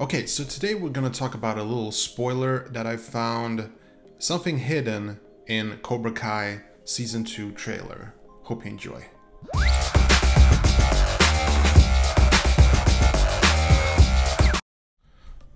Okay, so today we're gonna talk about a little spoiler that I found something hidden in Cobra Kai Season 2 trailer. Hope you enjoy.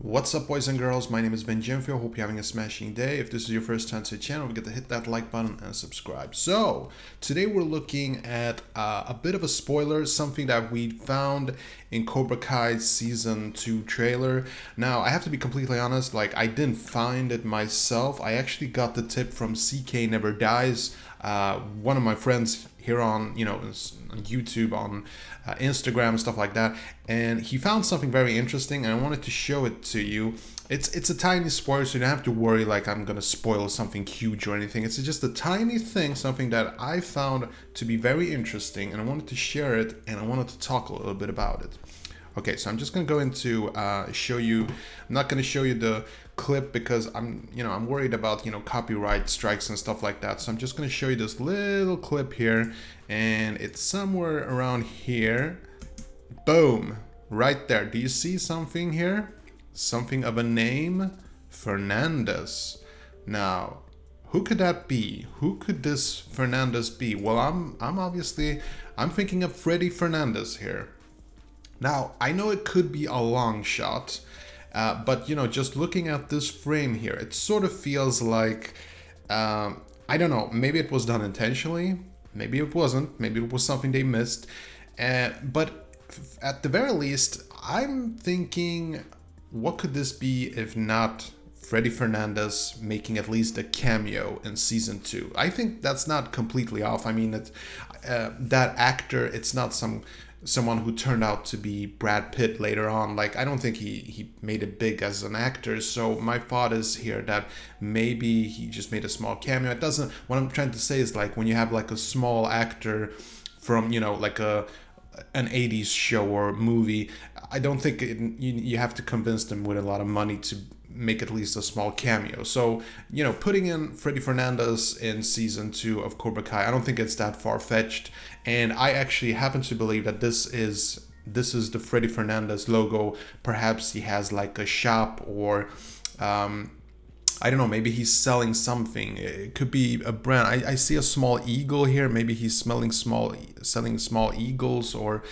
What's up boys and girls, my name is Ben Genfio, hope you're having a smashing day. If this is your first time to the channel, forget to hit that like button and subscribe. So, today we're looking at uh, a bit of a spoiler, something that we found in Cobra Kai Season 2 trailer. Now, I have to be completely honest, like I didn't find it myself, I actually got the tip from CK Never Dies, uh, one of my friends here on you know on YouTube, on uh, Instagram, stuff like that. And he found something very interesting, and I wanted to show it to you. It's it's a tiny spoiler, so you don't have to worry like I'm gonna spoil something huge or anything. It's just a tiny thing, something that I found to be very interesting, and I wanted to share it, and I wanted to talk a little bit about it. Okay, so I'm just gonna go into uh, show you. I'm not gonna show you the clip because I'm, you know, I'm worried about you know copyright strikes and stuff like that. So I'm just gonna show you this little clip here, and it's somewhere around here. Boom, right there. Do you see something here? Something of a name, Fernandez. Now, who could that be? Who could this Fernandez be? Well, I'm, I'm obviously, I'm thinking of Freddy Fernandez here. Now, I know it could be a long shot, uh, but you know, just looking at this frame here, it sort of feels like, um, I don't know, maybe it was done intentionally, maybe it wasn't, maybe it was something they missed, uh, but at the very least, I'm thinking, what could this be if not Freddy Fernandez making at least a cameo in season two? I think that's not completely off. I mean, it, uh, that actor, it's not some someone who turned out to be Brad Pitt later on. Like I don't think he he made it big as an actor. So my thought is here that maybe he just made a small cameo. It doesn't. What I'm trying to say is like when you have like a small actor from you know like a an 80s show or movie i don't think it, you, you have to convince them with a lot of money to make at least a small cameo. So, you know, putting in Freddy Fernandez in season two of Cobra Kai, I don't think it's that far fetched. And I actually happen to believe that this is this is the Freddy Fernandez logo. Perhaps he has like a shop or um, I don't know, maybe he's selling something. It could be a brand. I, I see a small eagle here. Maybe he's smelling small selling small eagles or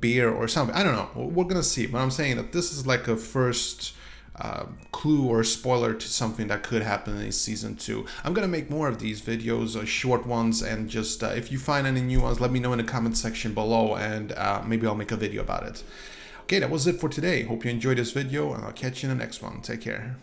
beer or something. I don't know. We're gonna see. But I'm saying that this is like a first uh, clue or spoiler to something that could happen in season two. I'm gonna make more of these videos, uh, short ones, and just uh, if you find any new ones, let me know in the comment section below, and uh, maybe I'll make a video about it. Okay, that was it for today. Hope you enjoyed this video, and I'll catch you in the next one. Take care.